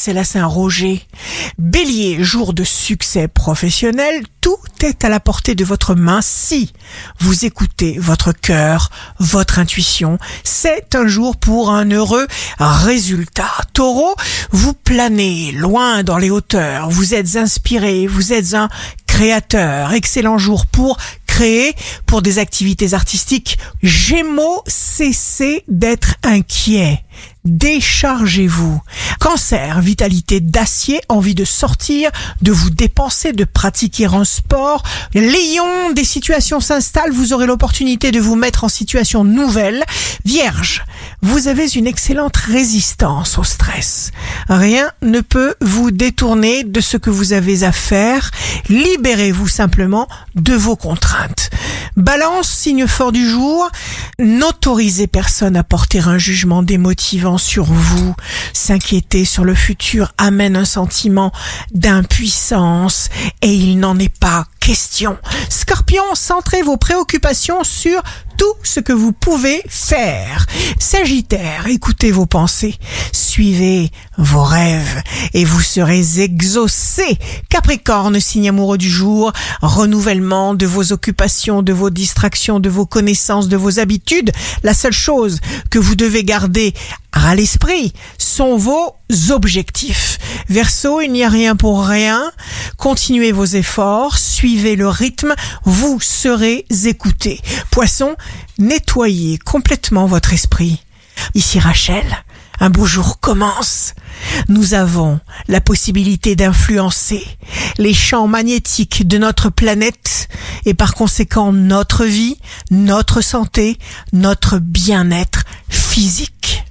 c'est la Saint-Roger. Bélier, jour de succès professionnel, tout est à la portée de votre main si vous écoutez votre cœur, votre intuition. C'est un jour pour un heureux résultat. Taureau, vous planez loin dans les hauteurs, vous êtes inspiré, vous êtes un créateur. Excellent jour pour créer, pour des activités artistiques. Gémeaux, cessez d'être inquiet. Déchargez-vous. Cancer, vitalité d'acier, envie de sortir, de vous dépenser, de pratiquer un sport. Lion, des situations s'installent, vous aurez l'opportunité de vous mettre en situation nouvelle. Vierge, vous avez une excellente résistance au stress. Rien ne peut vous détourner de ce que vous avez à faire. Libérez-vous simplement de vos contraintes. Balance, signe fort du jour, n'autorisez personne à porter un jugement démotivant sur vous. S'inquiéter sur le futur amène un sentiment d'impuissance et il n'en est pas question. Scorpion, centrez vos préoccupations sur tout ce que vous pouvez faire. Sagittaire, écoutez vos pensées, suivez vos rêves et vous serez exaucé. Capricorne, signe amoureux du jour, renouvellement de vos occupations, de vos distractions, de vos connaissances, de vos habitudes. La seule chose que vous devez garder à l'esprit sont vos objectifs. Verseau, il n'y a rien pour rien. Continuez vos efforts, suivez le rythme, vous serez écouté. Poisson, nettoyez complètement votre esprit. Ici Rachel, un beau jour commence. Nous avons la possibilité d'influencer les champs magnétiques de notre planète et par conséquent notre vie, notre santé, notre bien-être physique.